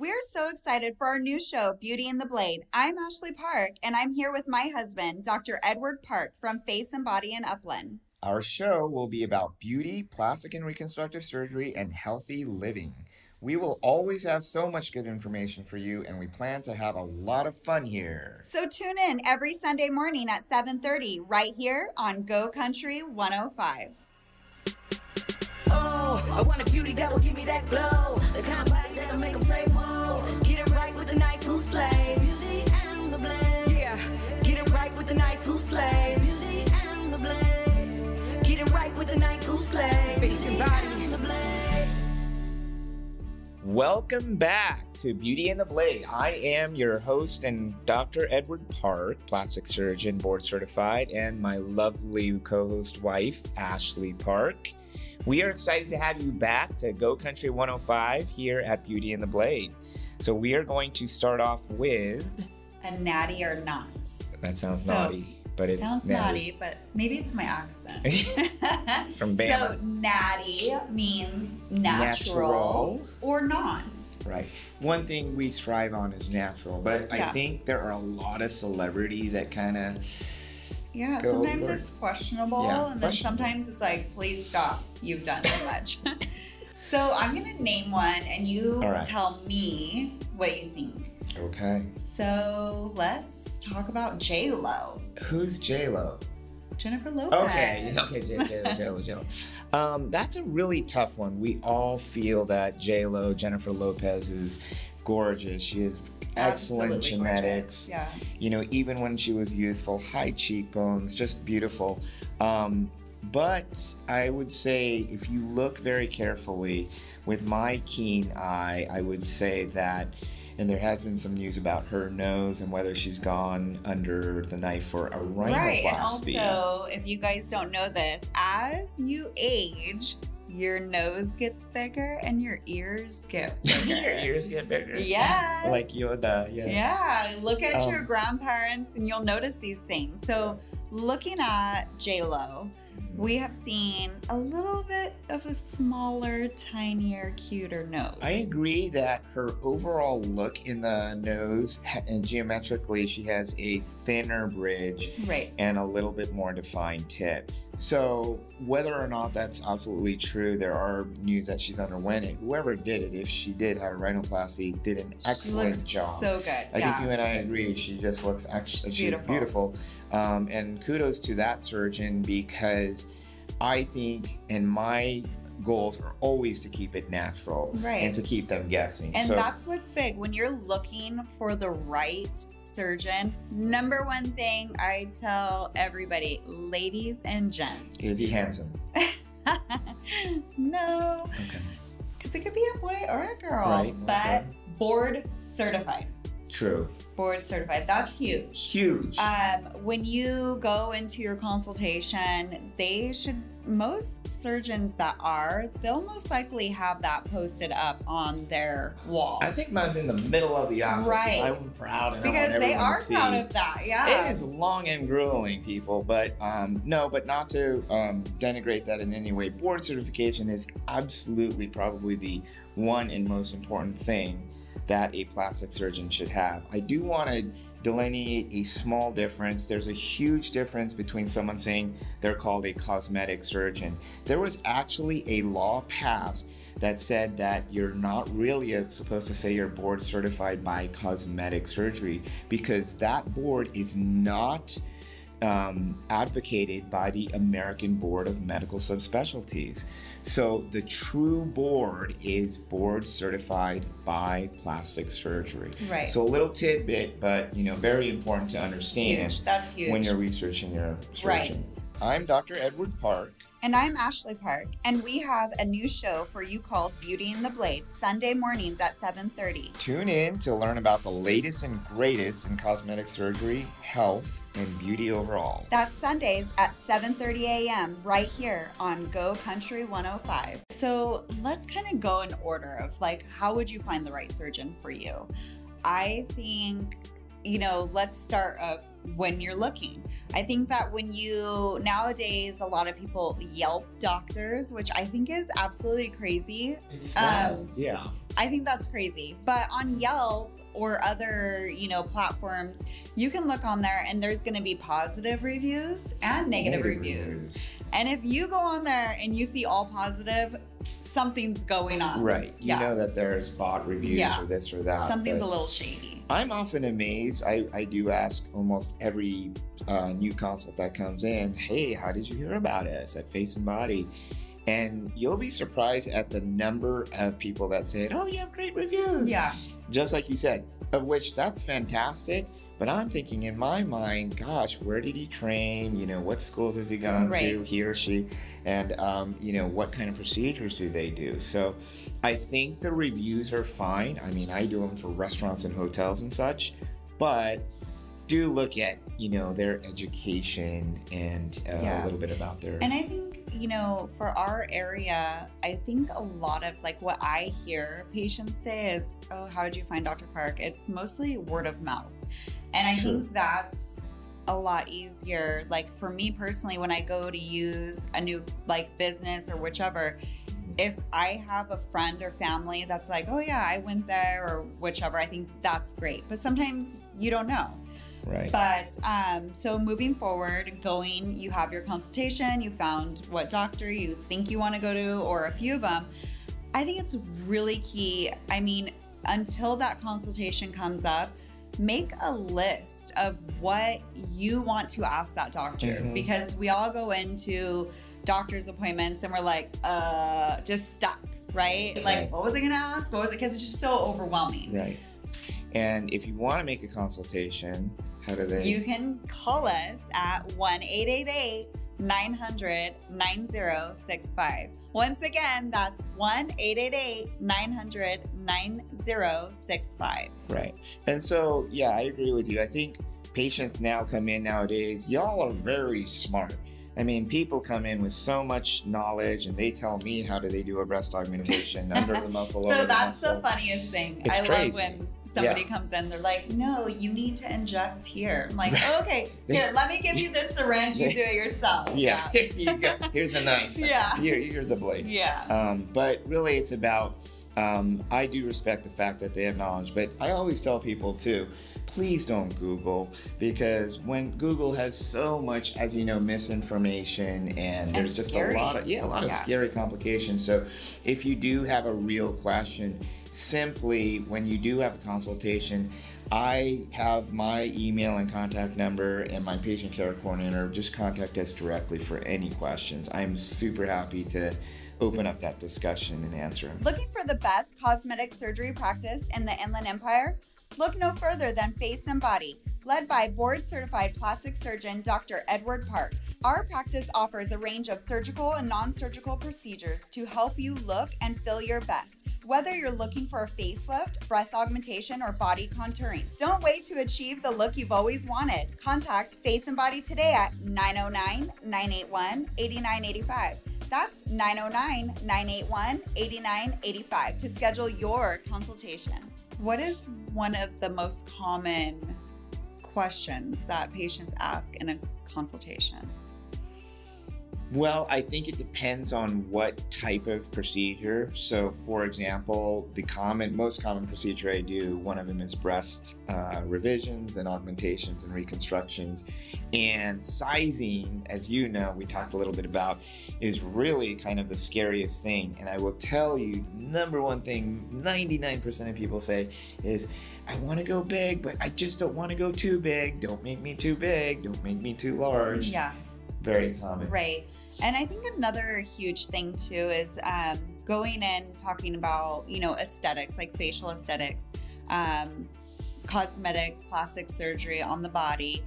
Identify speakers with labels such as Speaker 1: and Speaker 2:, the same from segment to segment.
Speaker 1: We're so excited for our new show, Beauty and the Blade. I'm Ashlee Park, and I'm here with my husband, Dr. Edward Park from Face and Body in Upland.
Speaker 2: Our show will be about beauty, plastic and reconstructive surgery, and healthy living. We will always have so much good information for you, and we plan to have a lot of fun here.
Speaker 1: So tune in every Sunday morning at 7:30 right here on Go Country 105.
Speaker 3: Oh, I want a beauty that will give me that glow. The kind of body that'll make them say, whoa. Get it right with the knife who slays. Beauty and the blade. Yeah, get it right with the knife who slays. Beauty and the blade. Get it right with the knife who slays. Face and body. And the blade.
Speaker 2: Welcome back to Beauty and the Blade. I am your host and Dr. Edward Park, plastic surgeon, board certified, and my lovely co host wife, Ashlee Park. We are excited to have you back to Go Country 105 here at Beauty and the Blade. So, we are going to start off with
Speaker 1: A natty or not?
Speaker 2: that sounds
Speaker 1: So,
Speaker 2: naughty, but it's
Speaker 1: Sounds
Speaker 2: natty.
Speaker 1: naughty, but maybe it's my accent.
Speaker 2: From Bama.
Speaker 1: So natty means natural,
Speaker 2: Natural.
Speaker 1: or not.
Speaker 2: Right. One thing we strive on is natural, but I think there are a lot of celebrities that kind of
Speaker 1: Yeah, sometimes
Speaker 2: it.
Speaker 1: it's questionable,
Speaker 2: Yeah,
Speaker 1: and then
Speaker 2: questionable.
Speaker 1: sometimes it's like, please stop, you've done too much. so I'm gonna name one, and you
Speaker 2: right.
Speaker 1: tell me what you think.
Speaker 2: Okay.
Speaker 1: So let's talk about J Lo,
Speaker 2: Who's J Lo?
Speaker 1: Jennifer Lopez.
Speaker 2: Okay, okay, J Lo, J Lo, J Lo. Um, that's a really tough one. We all feel that J Lo, Jennifer Lopez, is gorgeous. She has excellent
Speaker 1: Absolutely
Speaker 2: genetics.
Speaker 1: gorgeous, Yeah.
Speaker 2: You know, even when she was youthful, high cheekbones, just beautiful. Um, but I would say, if you look very carefully, with my keen eye, I would say that. And there has been some news about her nose and whether she's gone under the knife for a rhinoplasty.
Speaker 1: Right, and also, if you guys don't know this, as you age, your nose gets bigger and your ears get bigger.
Speaker 2: Your ears get bigger.
Speaker 1: Yes.
Speaker 2: Like Yoda, yes.
Speaker 1: Yeah, look at
Speaker 2: Um,
Speaker 1: your grandparents and you'll notice these things. So, looking at J Lo, we have seen a little bit of a smaller, tinier, cuter nose.
Speaker 2: I agree that her overall look in the nose and geometrically, she has a thinner bridge
Speaker 1: Right.
Speaker 2: and a little bit more defined tip. So, whether or not that's absolutely true, there are news that she's underwent it. Whoever did it, if she did have a rhinoplasty, did an
Speaker 1: She
Speaker 2: excellent
Speaker 1: looks
Speaker 2: job.
Speaker 1: So good.
Speaker 2: I
Speaker 1: yeah.
Speaker 2: think you and I agree. She just looks ex-
Speaker 1: She's
Speaker 2: she's
Speaker 1: beautiful.
Speaker 2: beautiful. Um, and kudos to that surgeon because I think, and my goals are always to keep it natural
Speaker 1: Right.
Speaker 2: and to keep them guessing.
Speaker 1: And
Speaker 2: so
Speaker 1: that's what's big. When you're looking for the right surgeon, number one thing I tell everybody, ladies and gents.
Speaker 2: is he handsome?
Speaker 1: no,
Speaker 2: Okay.
Speaker 1: because it could be a boy or a girl,
Speaker 2: Right,
Speaker 1: but
Speaker 2: okay.
Speaker 1: board certified.
Speaker 2: True.
Speaker 1: Board certified. That's huge.
Speaker 2: Huge.
Speaker 1: Um, when you go into your consultation, they should, most surgeons that are, they'll most likely have that posted up on their wall.
Speaker 2: I think mine's in the middle of the office
Speaker 1: Right.
Speaker 2: I'm proud and I
Speaker 1: because they are
Speaker 2: to see.
Speaker 1: proud of that. Yeah.
Speaker 2: It is long and grueling, people, but um, no, but not to um, denigrate that in any way. Board certification is absolutely probably the one and most important thing that a plastic surgeon should have. I do want to delineate a small difference. There's a huge difference between someone saying they're called a cosmetic surgeon. There was actually a law passed that said that you're not really supposed to say you're board certified by cosmetic surgery because that board is not um, advocated by the American Board of Medical Subspecialties. So the true board is board certified by plastic surgery.
Speaker 1: right.
Speaker 2: So a little tidbit, but you know, very important to understand
Speaker 1: huge. That's huge.
Speaker 2: when you're researching your
Speaker 1: Right.
Speaker 2: surgeon. I'm Dr. Edward Park.
Speaker 1: And I'm Ashlee Park, and we have a new show for you called Beauty and the Blade, Sunday mornings at 7:30.
Speaker 2: Tune in to learn about the latest and greatest in cosmetic surgery, health, and beauty overall.
Speaker 1: That's Sundays at 7:30 a.m. right here on Go Country 105. So let's kind of go in order of like how would you find the right surgeon for you? I think you know, let's start uh, when you're looking. I think that when you nowadays, a lot of people Yelp doctors, which I think is absolutely crazy.
Speaker 2: It's
Speaker 1: Um,
Speaker 2: wild, yeah.
Speaker 1: I think that's crazy. But on Yelp or other, you know, platforms, you can look on there and there's going to be positive reviews and negative, reviews. And if you go on there and you see all positive, something's going on.
Speaker 2: Right. You
Speaker 1: Yeah.
Speaker 2: know that there's bot reviews
Speaker 1: Yeah.
Speaker 2: or this or that.
Speaker 1: Something's a little shady.
Speaker 2: I'm often amazed. I, I do ask almost every uh, new consult that comes in, hey, how did you hear about us at Face and Body? And you'll be surprised at the number of people that said, oh, you have great reviews.
Speaker 1: Yeah.
Speaker 2: Just like you said, of which that's fantastic. But I'm thinking in my mind, gosh, where did he train? You know, what school has he gone to, he or she? And, um, you know, what kind of procedures do they do? So I think the reviews are fine. I mean, I do them for restaurants and hotels and such, but do look at, you know, their education and uh,
Speaker 1: Yeah.
Speaker 2: a little bit about their.
Speaker 1: And I think, you know, for our area, I think a lot of like what I hear patients say is, oh, how did you find Dr. Park? It's mostly word of mouth. And I
Speaker 2: Sure.
Speaker 1: think that's a lot easier. Like for me personally, when I go to use a new like business or whichever, if I have a friend or family that's like, oh yeah, I went there or whichever, I think that's great. But sometimes you don't know.
Speaker 2: right.
Speaker 1: But um, so moving forward, going, you have your consultation, you found what doctor you think you want to go to, or a few of them. I think it's really key. I mean, until that consultation comes up, make a list of what you want to ask that doctor
Speaker 2: Mhm.
Speaker 1: because we all go into doctor's appointments and we're like, uh, just stuck, right? Like,
Speaker 2: Right.
Speaker 1: what was I gonna ask? What was it? Because it's just so overwhelming.
Speaker 2: Right. And if you want to make a consultation, how do they?
Speaker 1: You can call us at 1 888 900 9065. Once again, that's 1 888 900 9065.
Speaker 2: Right. And so, yeah, I agree with you. I think patients now come in nowadays, y'all are very smart. I mean, people come in with so much knowledge and they tell me how do they do a breast augmentation under the muscle, over
Speaker 1: So that's the
Speaker 2: muscle.
Speaker 1: funniest thing.
Speaker 2: It's
Speaker 1: I
Speaker 2: crazy.
Speaker 1: love when somebody
Speaker 2: Yeah.
Speaker 1: comes in, they're like, no, you need to inject here. I'm like,
Speaker 2: Right.
Speaker 1: okay, here, let me give you this syringe, you do it yourself.
Speaker 2: Yeah, here you go. Here's a knife.
Speaker 1: Yeah.
Speaker 2: Here, here's the blade.
Speaker 1: Yeah.
Speaker 2: Um, but really, it's about. Um, I do respect the fact that they have knowledge, but I always tell people too, please don't Google because when Google has so much, as you know, misinformation and there's just
Speaker 1: scary.
Speaker 2: a lot of yeah, a lot of scary complications. So if you do have a real question, simply when you do have a consultation. I have my email and contact number and my patient care coordinator. Just contact us directly for any questions. I'm super happy to open up that discussion and answer them.
Speaker 1: Looking for the best cosmetic surgery practice in the Inland Empire? Look no further than Face and Body, led by board certified plastic surgeon Dr. Edward Park. Our practice offers a range of surgical and non surgical procedures to help you look and feel your best. Whether you're looking for a facelift, breast augmentation, or body contouring, don't wait to achieve the look you've always wanted. Contact Face and Body today at 909 981 8985. That's 909 981 8985 to schedule your consultation. What is one of the most common questions that patients ask in a consultation?
Speaker 2: Well, I think it depends on what type of procedure. So, for example, the common, most common procedure I do, one of them is breast uh, revisions and augmentations and reconstructions. And sizing, as you know, we talked a little bit about, is really kind of the scariest thing. And I will tell you, number one thing 99% of people say is, I want to go big, but I just don't want to go too big. Don't make me too big. Don't make me too large.
Speaker 1: Yeah.
Speaker 2: Very common.
Speaker 1: Right. And I think another huge thing too is um, going in talking about, you know, aesthetics, like facial aesthetics, um, cosmetic, plastic surgery on the body.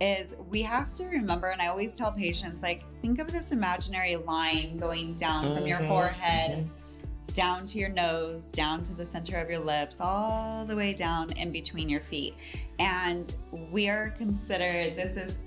Speaker 1: Is we have to remember, and I always tell patients, like, think of this imaginary line going down from your
Speaker 2: Mhm,
Speaker 1: forehead down to your nose, down to the center of your lips, all the way down in between your feet. And we are considered, this is,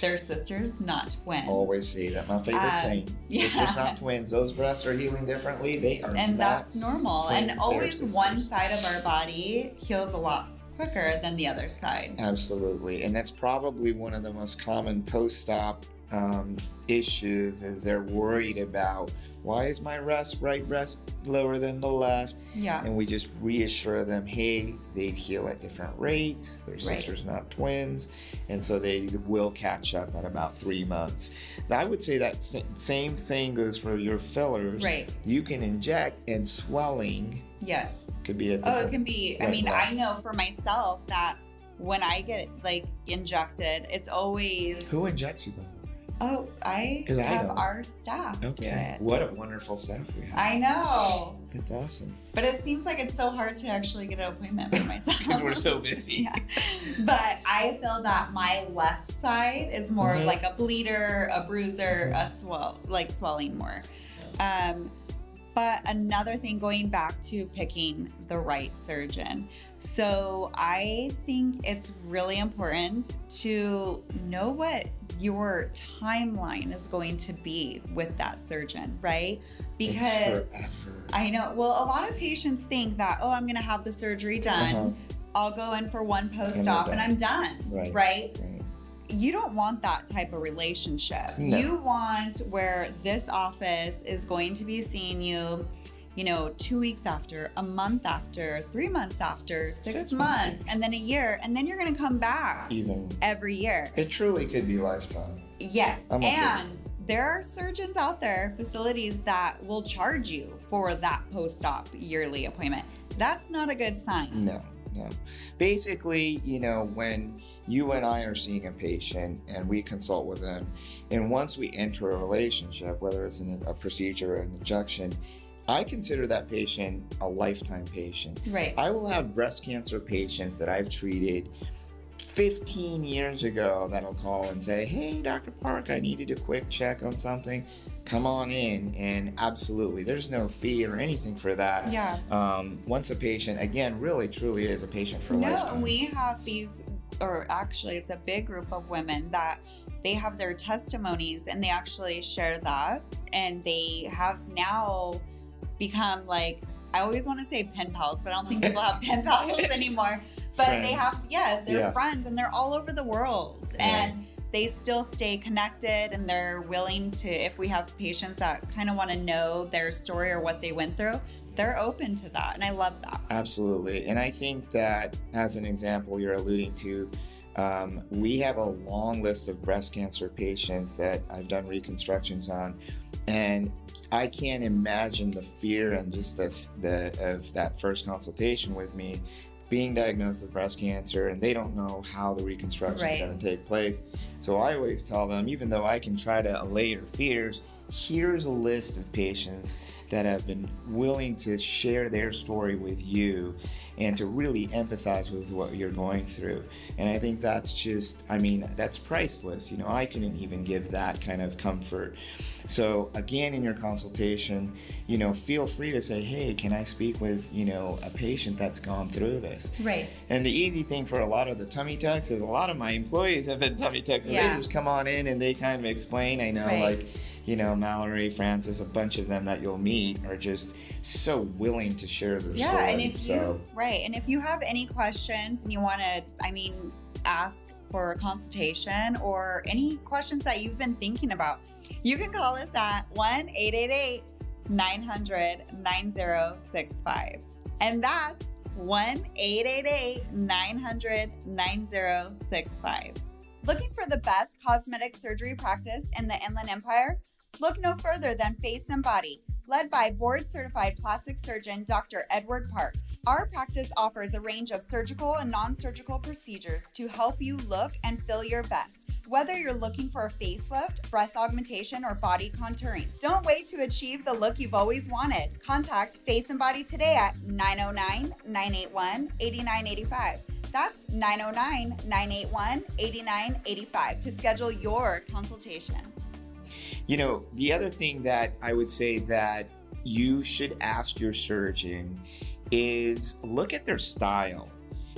Speaker 1: They're sisters, not twins.
Speaker 2: Always say that. My favorite
Speaker 1: Um,
Speaker 2: saying.
Speaker 1: yeah.
Speaker 2: Sisters, not twins. Those breasts are healing differently. They are
Speaker 1: And that's normal. And
Speaker 2: twins, are
Speaker 1: always one side of our body heals a lot quicker than the other side.
Speaker 2: Absolutely, and that's probably one of the most common post-op um, issues. Is they're worried about why is my rest right breast lower than the left,
Speaker 1: Yeah.
Speaker 2: and we just reassure them, hey, they heal at different rates. They're
Speaker 1: Right.
Speaker 2: sisters, not twins, and so they will catch up at about three months. Now, I would say that same thing goes for your fillers.
Speaker 1: Right.
Speaker 2: You can inject, and swelling
Speaker 1: Yes.
Speaker 2: could be a
Speaker 1: Oh, it can be. I mean,
Speaker 2: left.
Speaker 1: I know for myself that when I get like injected, it's always
Speaker 2: Who injects you, by?
Speaker 1: Oh, I have
Speaker 2: don't.
Speaker 1: our staff it.
Speaker 2: What a wonderful staff we have.
Speaker 1: I know,
Speaker 2: That's awesome.
Speaker 1: but it seems like it's so hard to actually get an appointment for myself
Speaker 2: Because we're so busy.
Speaker 1: Yeah. But I feel that my left side is more
Speaker 2: Mhm.
Speaker 1: like a bleeder, a bruiser, a swell, like swelling more. Um, but another thing, going back to picking the right surgeon. So I think it's really important to know what your timeline is going to be with that surgeon, right? Because. I know, well, a lot of patients think that, oh, I'm going to have the surgery done.
Speaker 2: Uh-huh.
Speaker 1: I'll go in for one post op and. I'm done.
Speaker 2: Right.
Speaker 1: Right?
Speaker 2: Right.
Speaker 1: You don't want that type of relationship.
Speaker 2: No.
Speaker 1: You want where this office is going to be seeing you, you know, two weeks after, a month after, three months after, six,
Speaker 2: Six
Speaker 1: months,
Speaker 2: months.
Speaker 1: and then a year, and then you're going to come back
Speaker 2: Even
Speaker 1: every year.
Speaker 2: it truly could be lifetime.
Speaker 1: Yes.
Speaker 2: Okay.
Speaker 1: and there are surgeons out there, facilities that will charge you for that post op yearly appointment. That's not a good sign.
Speaker 2: No, no. Basically, you know, when you and I are seeing a patient and we consult with them, and once we enter a relationship, whether it's in a procedure or an injection, I consider that patient a lifetime patient.
Speaker 1: Right.
Speaker 2: I will have breast cancer patients that I've treated 15 years ago that'll call and say, Hey, Dr. Park, I needed a quick check on something. Come on in. And absolutely, there's no fee or anything for that.
Speaker 1: Yeah.
Speaker 2: Um, once a patient, again, really truly is a patient for
Speaker 1: life.
Speaker 2: No,
Speaker 1: we have these, or actually, it's a big group of women that they have their testimonies and they actually share that. And they have now become like, I always want to say pen pals, but I don't think people have pen pals anymore. But they have, yes, they're
Speaker 2: Yeah.
Speaker 1: friends and they're all over the world.
Speaker 2: Right.
Speaker 1: And they still stay connected and they're willing to, if we have patients that kind of want to know their story or what they went through, they're open to that. And I love that.
Speaker 2: Absolutely. And I think that, as an example, you're alluding to, um, we have a long list of breast cancer patients that I've done reconstructions on. And I can't imagine the fear and just the, the of that first consultation with me being diagnosed with breast cancer and they don't know how the reconstruction is
Speaker 1: Right.
Speaker 2: going to take place. So I always tell them, even though I can try to allay your fears, here's a list of patients that have been willing to share their story with you and to really empathize with what you're going through. And I think that's just, I mean, that's priceless. You know, I couldn't even give that kind of comfort. So, again, in your consultation, you know, feel free to say, hey, can I speak with, you know, a patient that's gone through this?
Speaker 1: Right.
Speaker 2: And the easy thing for a lot of the tummy tucks is a lot of my employees have been tummy tucks and
Speaker 1: Yeah.
Speaker 2: they just come on in and they kind of explain. I know,
Speaker 1: Right.
Speaker 2: like, you know, Mallory, Francis, a bunch of them that you'll meet are just so willing to share their
Speaker 1: Yeah,
Speaker 2: story.
Speaker 1: and if
Speaker 2: so,
Speaker 1: you right, and if you have any questions and you want to, I mean, ask for a consultation or any questions that you've been thinking about, you can call us at 1 888 900 9065. And that's 1 888 900 9065. Looking for the best cosmetic surgery practice in the Inland Empire? Look no further than Face and Body, led by board certified plastic surgeon Dr. Edward Park. Our practice offers a range of surgical and non surgical procedures to help you look and feel your best. Whether you're looking for a facelift, breast augmentation, or body contouring, don't wait to achieve the look you've always wanted. Contact Face and Body today at 909 981 8985. That's 909 981 8985 to schedule your consultation.
Speaker 2: You know, the other thing that I would say that you should ask your surgeon is look at their style.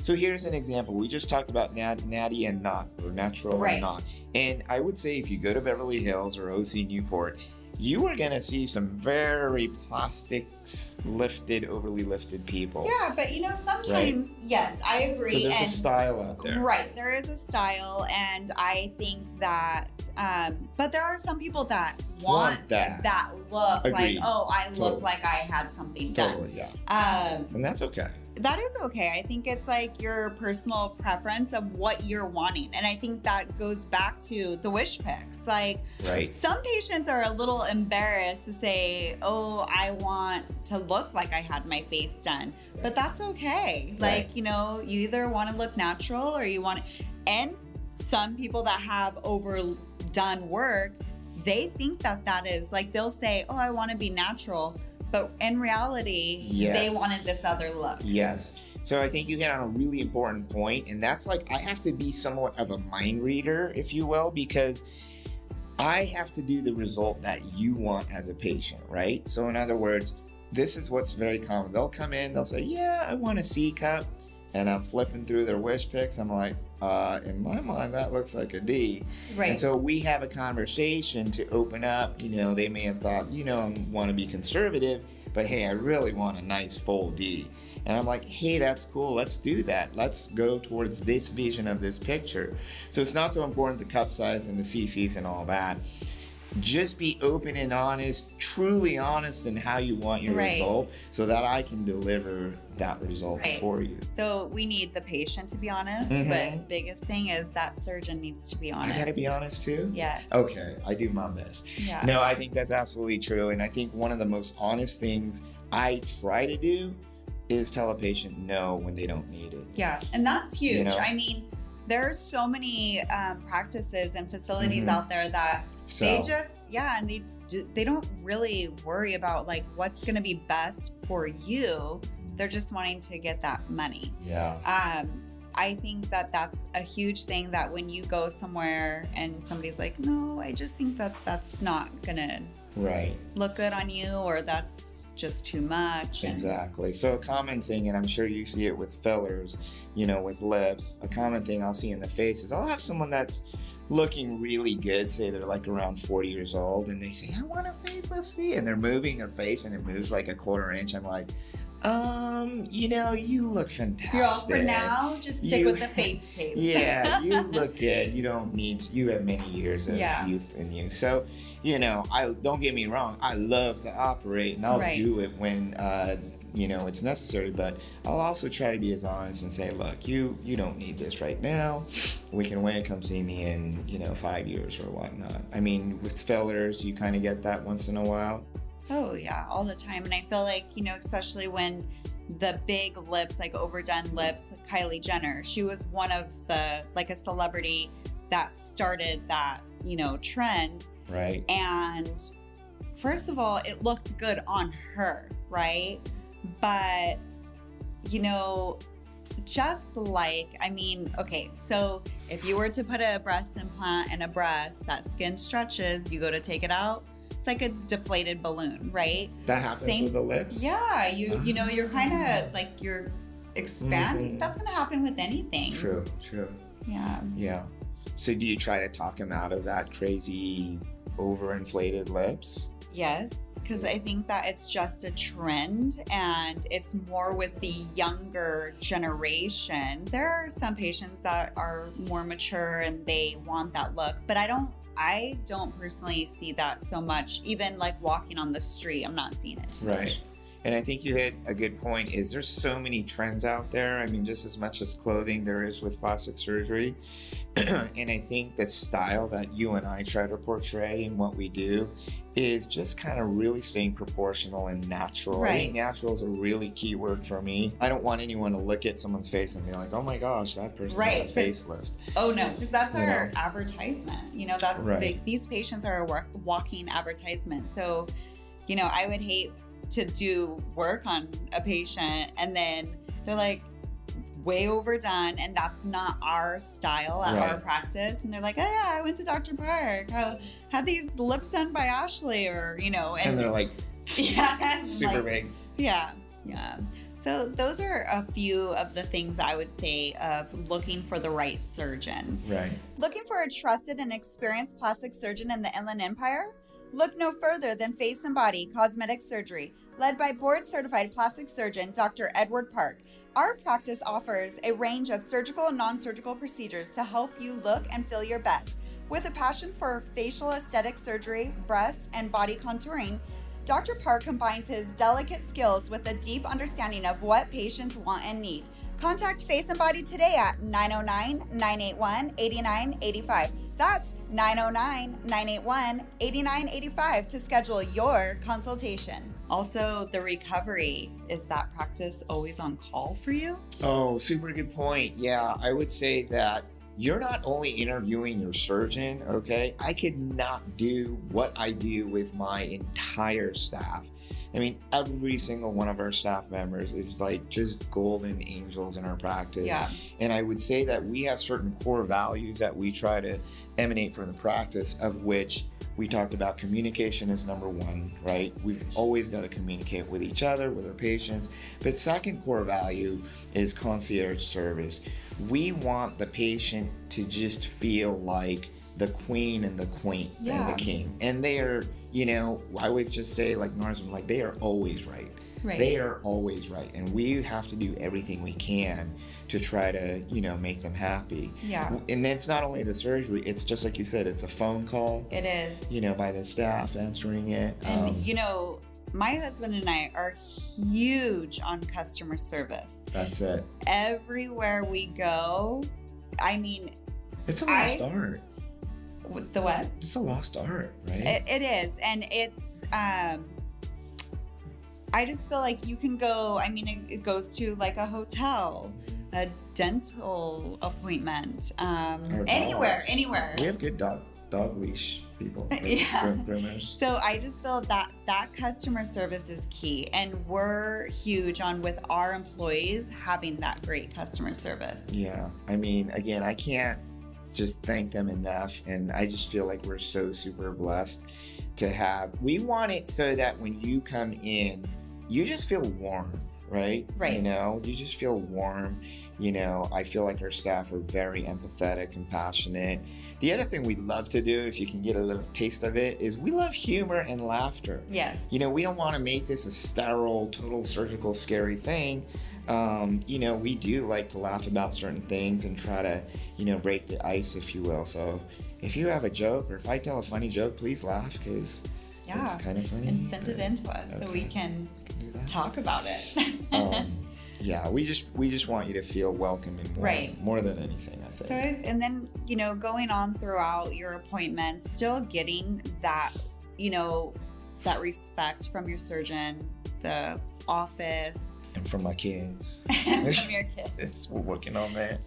Speaker 2: So here's an example. We just talked about nat- natty and not, or natural
Speaker 1: Right.
Speaker 2: and not. And I would say if you go to Beverly Hills or OC Newport, you are going to see some very plastics lifted, overly lifted people.
Speaker 1: Yeah, but you know, sometimes, yes, I agree.
Speaker 2: So there's a style out there.
Speaker 1: Right, there is a style, and I think that, um, but there are some people that want,
Speaker 2: Want that.
Speaker 1: that. look
Speaker 2: Agreed.
Speaker 1: like, oh, I look like I had something done.
Speaker 2: Totally, yeah.
Speaker 1: Um,
Speaker 2: And that's okay.
Speaker 1: that is okay. I think it's like your personal preference of what you're wanting, and I think that goes back to the wish pics. Like,
Speaker 2: Right.
Speaker 1: some patients are a little embarrassed to say, "Oh, I want to look like I had my face done," but that's okay. Like
Speaker 2: Right.
Speaker 1: you know, you either want to look natural or you want. And some people that have overdone work, they think that that is like they'll say, "Oh, I want to be natural," but in reality, they wanted this other look.
Speaker 2: Yes. So I think you hit on a really important point, and that's like I have to be somewhat of a mind reader, if you will, because I have to do the result that you want as a patient, right? So in other words, this is what's very common. They'll come in, they'll say, "Yeah, I want a C cup," and I'm flipping through their wish picks. I'm like, uh, in my mind, that looks like a D.
Speaker 1: Right.
Speaker 2: And so we have a conversation to open up. You know, they may have thought, you know, I want to be conservative, but hey, I really want a nice full D. And I'm like, hey, that's cool. Let's do that. Let's go towards this vision of this picture. So it's not so important the cup size and the CCs and all that. Just be open and honest, truly honest in how you want your
Speaker 1: Right.
Speaker 2: result so that I can deliver that result
Speaker 1: Right.
Speaker 2: for you.
Speaker 1: So we need the patient to be honest,
Speaker 2: Mhm.
Speaker 1: but biggest thing is that surgeon needs to be honest.
Speaker 2: I gotta be honest too?
Speaker 1: Yes.
Speaker 2: Okay, I do my best.
Speaker 1: Yeah.
Speaker 2: No, I think that's absolutely true. And I think one of the most honest things I try to do is tell a patient no when they don't need it.
Speaker 1: Yeah, and that's huge.
Speaker 2: You know?
Speaker 1: I mean, there's so many um, practices and facilities
Speaker 2: Mhm.
Speaker 1: out there that
Speaker 2: So
Speaker 1: they just yeah, and they they don't really worry about like what's going to be best for you. They're just wanting to get that money.
Speaker 2: yeah.
Speaker 1: Um, I think that that's a huge thing that when you go somewhere and somebody's like, no, I just think that that's not gonna
Speaker 2: Right.
Speaker 1: look good on you, or that's just too much.
Speaker 2: Exactly. So a common thing, and I'm sure you see it with fillers, you know, with lips, a common thing I'll see in the face is I'll have someone that's looking really good, say they're like around 40 years old, and they say, I want a facelift, see? And they're moving their face and it moves like a quarter inch. I'm like, um, you know, you look fantastic.
Speaker 1: You're all for now. Just stick
Speaker 2: You-
Speaker 1: with the face tape.
Speaker 2: yeah, you look good. You don't need. You have many years of
Speaker 1: Yeah.
Speaker 2: youth in you. So, you know, I don't get me wrong. I love to operate, and I'll
Speaker 1: Right.
Speaker 2: do it when uh, you know it's necessary. But I'll also try to be as honest and say, look, you you don't need this right now. We can wait. Come see me in you know five years or whatnot. I mean, with fillers, you kind of get that once in a while.
Speaker 1: Oh yeah, all the time. And I feel like, you know, especially when the big lips, like overdone lips, Kylie Jenner, she was one of the like a celebrity that started that, you know, trend.
Speaker 2: Right.
Speaker 1: And first of all, it looked good on her, right? But you know, just like, I mean, okay, so if you were to put a breast implant in a breast, that skin stretches, you go to take it out, it's like a deflated balloon, right?
Speaker 2: That happens
Speaker 1: Same-
Speaker 2: with the lips.
Speaker 1: Yeah, you you know, you're kind of like you're expanding.
Speaker 2: Mhm.
Speaker 1: That's gonna happen with anything.
Speaker 2: True. True.
Speaker 1: Yeah.
Speaker 2: Yeah. So do you try to talk him out of that crazy overinflated lips?
Speaker 1: Yes, because I think that it's just a trend and it's more with the younger generation. There are some patients that are more mature and they want that look, but I don't I don't personally see that so much. Even like walking on the street, I'm not seeing it
Speaker 2: Right.
Speaker 1: much.
Speaker 2: And I think you hit a good point is there's so many trends out there. I mean, just as much as clothing there is with plastic surgery. and I think the style that you and I try to portray in what we do is just kind of really staying proportional and natural. I think
Speaker 1: Right.
Speaker 2: natural is a really key word for me. I don't want anyone to look at someone's face and be like, oh my gosh, that person
Speaker 1: Right,
Speaker 2: had a facelift.
Speaker 1: Oh no, because that's
Speaker 2: You
Speaker 1: our
Speaker 2: know.
Speaker 1: advertisement. You know that
Speaker 2: Right.
Speaker 1: they- these patients are a walking advertisement. So, you know, I would hate to do work on a patient and then they're like way overdone, and that's not our style at our practice. And they're like, "Oh yeah, I went to Dr. Park. I had these lips done by Ashlee," or you know,
Speaker 2: And
Speaker 1: and,
Speaker 2: they're like
Speaker 1: yeah,
Speaker 2: super
Speaker 1: like,
Speaker 2: big.
Speaker 1: yeah, yeah. So those are a few of the things I would say of looking for the right surgeon.
Speaker 2: Right.
Speaker 1: Looking for a trusted and experienced plastic surgeon in the Inland Empire? Look no further than Face and Body Cosmetic Surgery, led by board certified plastic surgeon Dr. Edward Park. Our practice offers a range of surgical and non surgical procedures to help you look and feel your best. With a passion for facial aesthetic surgery, breast, and body contouring, Dr. Park combines his delicate skills with a deep understanding of what patients want and need. Contact Face and Body today at 909 981 8985. That's 909 981 8985 to schedule your consultation. Also, the recovery is that practice always on call for you?
Speaker 2: Oh, super good point. Yeah, I would say that you're not only interviewing your surgeon, okay? I could not do what I do with my entire staff. I mean, every single one of our staff members is like just golden angels in our practice.
Speaker 1: Yeah.
Speaker 2: And I would say that we have certain core values that we try to emanate from the practice, of which we talked about communication is number one, right? We've always got to communicate with each other, with our patients. But second core value is concierge service. We want the patient to just feel like the queen and the queen and the king. And they are, you know, I always just say like Nordstrom, like they are always right.
Speaker 1: Right.
Speaker 2: They are always right. And we have to do everything we can to try to, you know, make them happy.
Speaker 1: Yeah.
Speaker 2: And it's not only the surgery, it's just like you said, it's a phone call,
Speaker 1: It is.
Speaker 2: you know, by the staff answering it.
Speaker 1: And
Speaker 2: Um,
Speaker 1: you know, my husband and I are huge on customer service.
Speaker 2: that's it.
Speaker 1: Everywhere we go, I mean,
Speaker 2: It's a lost
Speaker 1: I-
Speaker 2: art.
Speaker 1: with the what?
Speaker 2: It's a lost art, right?
Speaker 1: It, it is, and it's. um I just feel like you can go. I mean, it, it goes to like a hotel, a dental appointment, um, anywhere, anywhere.
Speaker 2: we have good dog dog leash people.
Speaker 1: Yeah.
Speaker 2: groomers.
Speaker 1: So I just feel that that customer service is key, and we're huge on with our employees having that great customer service.
Speaker 2: Yeah. I mean, again, I can't just thank them enough. And I just feel like we're so super blessed to have. We want it so that when you come in, you just feel warm, right?
Speaker 1: Right.
Speaker 2: You know, you just feel warm. You know, I feel like our staff are very empathetic and passionate. The other thing we love to do, if you can get a little taste of it, is we love humor and laughter.
Speaker 1: Yes.
Speaker 2: You know, we don't want to make this a sterile, total surgical, scary thing. Um, you know, we do like to laugh about certain things and try to, you know, break the ice, if you will. So if you have a joke or if I tell a funny joke, please laugh because
Speaker 1: Yeah.
Speaker 2: it's kind of funny.
Speaker 1: And send it in to us so we
Speaker 2: Okay.
Speaker 1: can talk about it.
Speaker 2: Um, yeah, we just we just want you to feel welcome and warm,
Speaker 1: Right.
Speaker 2: more than anything. I think.
Speaker 1: So, and then, you know, going on throughout your appointments, still getting that, you know, that respect from your surgeon, the office,
Speaker 2: and from my kids.
Speaker 1: from your kids.
Speaker 2: we're working on that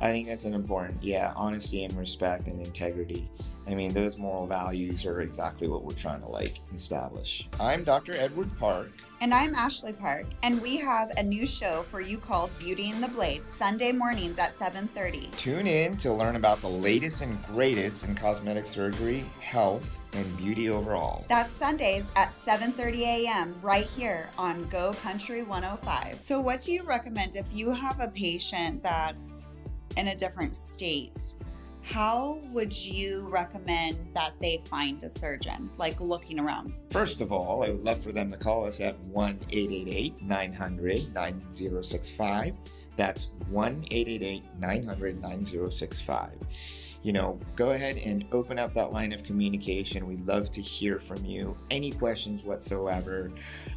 Speaker 2: i think that's an important yeah honesty and respect and integrity i mean those moral values are exactly what we're trying to like establish i'm dr edward park
Speaker 1: And I'm Ashlee Park, and we have a new show for you called Beauty in the Blades, Sunday mornings at 7:30.
Speaker 2: tune in to learn about the latest and greatest in cosmetic surgery health and beauty overall
Speaker 1: That's Sundays at 7:30 a.m. right here on Go Country 105. So what do you recommend if you have a patient that's in a different state? How would you recommend that they find a surgeon? Like looking around.
Speaker 2: First of all, I would love for them to call us at 1 888 900 9065. That's 1 888 900 9065. You know, go ahead and open up that line of communication. We'd love to hear from you. Any questions whatsoever.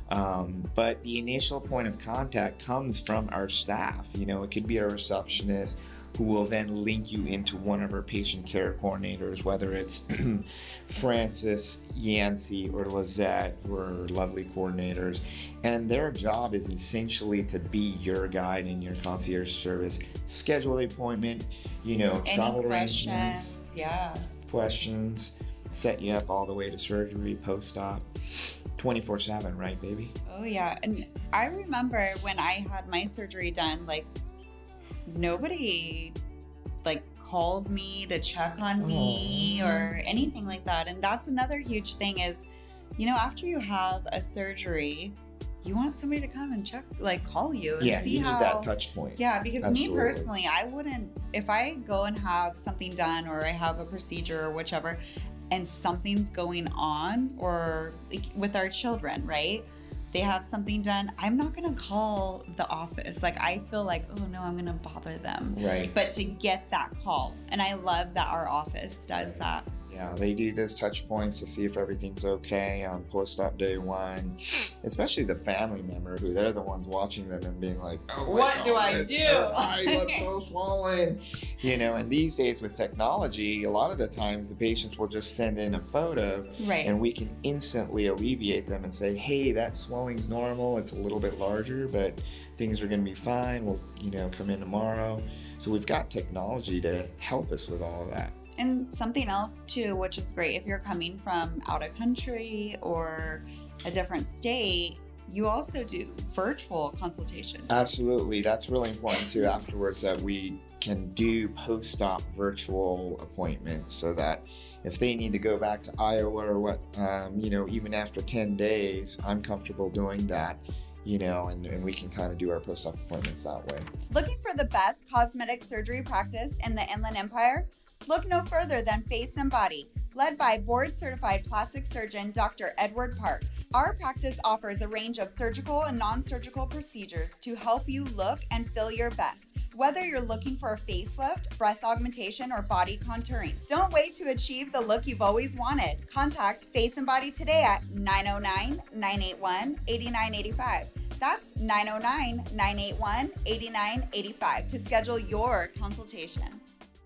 Speaker 2: Um, but the initial point of contact comes from our staff. You know, it could be our receptionist who will then link you into one of our patient care coordinators, whether it's Francis, Yancey, or Lizette, who are lovely coordinators. And their job is essentially to be your guide in your concierge service. Schedule the appointment, you know,
Speaker 1: Any
Speaker 2: travel arrangements.
Speaker 1: Yeah.
Speaker 2: questions, set you up all the way to surgery, post op. 24 7, right, baby?
Speaker 1: Oh yeah, and I remember when I had my surgery done, like nobody like called me to check on me or anything like that. And that's another huge thing is, you know, after you have a surgery, you want somebody to come and check, like call you and
Speaker 2: Yeah,
Speaker 1: see
Speaker 2: you need
Speaker 1: how.
Speaker 2: that touch point.
Speaker 1: Yeah, because
Speaker 2: Absolutely.
Speaker 1: me personally, I wouldn't if I go and have something done or I have a procedure or whichever. and something's going on or like, with our children, right? They have something done. I'm not going to call the office. Like, I feel like, oh no, I'm going to bother them.
Speaker 2: Right.
Speaker 1: But to get that call, and I love that our office does that.
Speaker 2: Yeah, they do those touch points to see if everything's okay on post-op day one. Especially the family member who they're the ones watching them and being like, "Oh,
Speaker 1: What do I do?"
Speaker 2: I look so swollen." You know, and these days with technology, a lot of the times the patients will just send in a photo,
Speaker 1: Right.
Speaker 2: and we can instantly alleviate them and say, "Hey, that swelling's normal. It's a little bit larger, but things are going to be fine. We'll, you know, come in tomorrow." So we've got technology to help us with all of that.
Speaker 1: And something else too, which is great if you're coming from out of country or a different state, you also do virtual consultations.
Speaker 2: Absolutely. That's really important too afterwards that we can do post op virtual appointments so that if they need to go back to Iowa or what, um, you know, even after 10 days, I'm comfortable doing that, you know, and, and we can kind of do our post op appointments that way.
Speaker 1: Looking for the best cosmetic surgery practice in the Inland Empire? Look no further than Face and Body, led by board certified plastic surgeon Dr. Edward Park. Our practice offers a range of surgical and non surgical procedures to help you look and feel your best. Whether you're looking for a facelift, breast augmentation, or body contouring, don't wait to achieve the look you've always wanted. Contact Face and Body today at 909 981 8985. That's 909 981 8985 to schedule your consultation.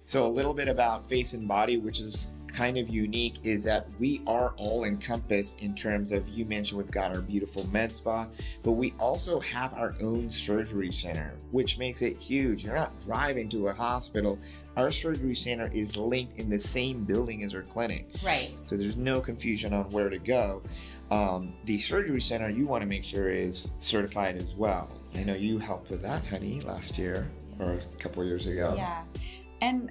Speaker 2: So, a little bit about face and body, which is kind of unique, is that we are all encompassed in terms of you mentioned we've got our beautiful med spa, but we also have our own surgery center, which makes it huge. You're not driving to a hospital. Our surgery center is linked in the same building as our clinic.
Speaker 1: Right.
Speaker 2: So there's no confusion on where to go. Um, the surgery center you want to make sure is certified as well. I know you helped with that, honey, last year or a couple years ago.
Speaker 1: Yeah. And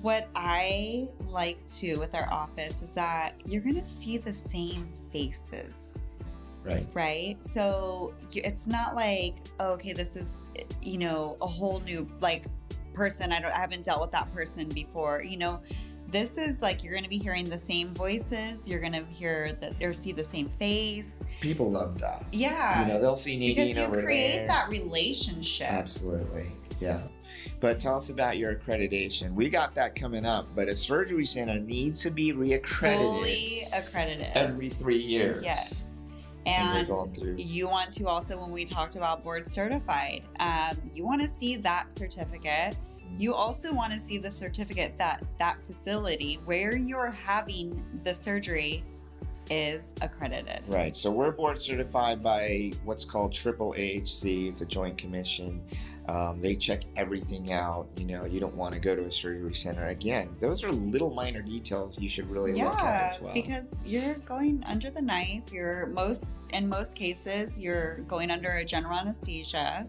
Speaker 1: what I like too with our office is that you're going to see the same faces,
Speaker 2: Right.
Speaker 1: right? So it's not like, oh, okay, this is, you know, a whole new like person. I don't, I haven't dealt with that person before. You know, this is like you're going to be hearing the same voices. You're going to hear that or see the same face.
Speaker 2: People love that.
Speaker 1: Yeah.
Speaker 2: You know, they'll see Nadine
Speaker 1: because
Speaker 2: you
Speaker 1: create
Speaker 2: there.
Speaker 1: that relationship.
Speaker 2: Absolutely. Yeah. But tell us about your accreditation. We got that coming up, but a surgery center needs to be reaccredited
Speaker 1: Fully accredited.
Speaker 2: every three years.
Speaker 1: Yes.
Speaker 2: And
Speaker 1: And you want to also, when we talked about board certified, um, you want to see that certificate. You also want to see the certificate that that facility where you're having the surgery is accredited.
Speaker 2: Right. So we're board certified by what's called Triple AHC. It's a joint commission. Um, they check everything out. You know, you don't want to go to a surgery center again. Those are little minor details you should really look at as well.
Speaker 1: because you're going under the knife. You're most, in most cases, you're going under a general anesthesia.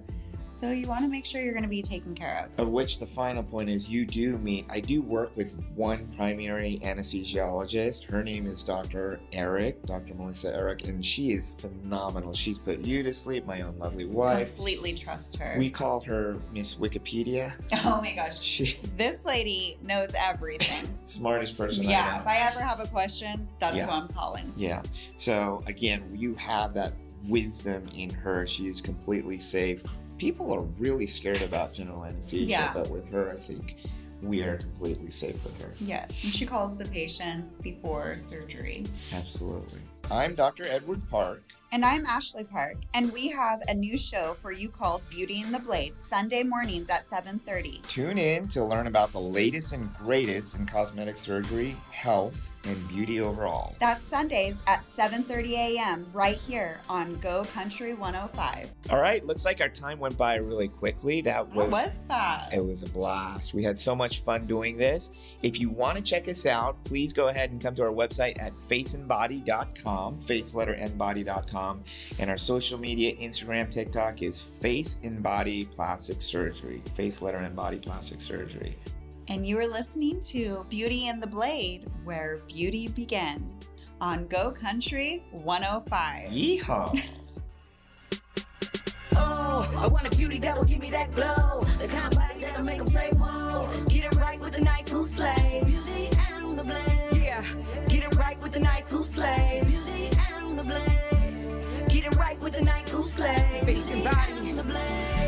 Speaker 1: So you want to make sure you're going to be taken care of.
Speaker 2: of which the final point is you do meet i do work with one primary anesthesiologist her name is dr eric dr melissa eric and she is phenomenal she's put you to sleep my own lovely wife
Speaker 1: Completely trust her.
Speaker 2: we call her miss wikipedia
Speaker 1: oh my gosh.
Speaker 2: she
Speaker 1: This lady knows everything.
Speaker 2: smartest person
Speaker 1: yeah,
Speaker 2: i
Speaker 1: if I ever have a question, that's
Speaker 2: Yeah.
Speaker 1: who I'm calling.
Speaker 2: yeah so again you have that wisdom in her she is completely safe people are really scared about general anesthesia
Speaker 1: Yeah.
Speaker 2: but with her i think we are completely safe with her
Speaker 1: Yes, and she calls the patients before surgery.
Speaker 2: Absolutely. I'm Dr. Edward Park.
Speaker 1: And I'm Ashlee Park, and we have a new show for you called Beauty in the Blades, Sunday mornings at 7:30.
Speaker 2: Tune in to learn about the latest and greatest in cosmetic surgery, health, and beauty overall.
Speaker 1: That's Sundays at 7:30 a.m. right here on Go Country 105.
Speaker 2: All right, looks like our time went by really quickly. That was,
Speaker 1: That was fast.
Speaker 2: it was a blast. We had so much fun doing this. If you want to check us out, please go ahead and come to our website at faceandbody.com, face letter and body.com, and our social media, Instagram, TikTok is face and body plastic surgery. Face letter and body plastic surgery.
Speaker 1: And you are listening to Beauty in the Blade, where beauty begins on Go Country 105.
Speaker 2: Yeehaw!
Speaker 3: Oh, I want a beauty that will give me that glow. The kind of body that'll make them say, whoa. Get it right with the knife who slays. Beauty and the blade. Yeah, get it with the knife who slays. Music and the blade. Get it right with the knife who slays. Face and body. The blade.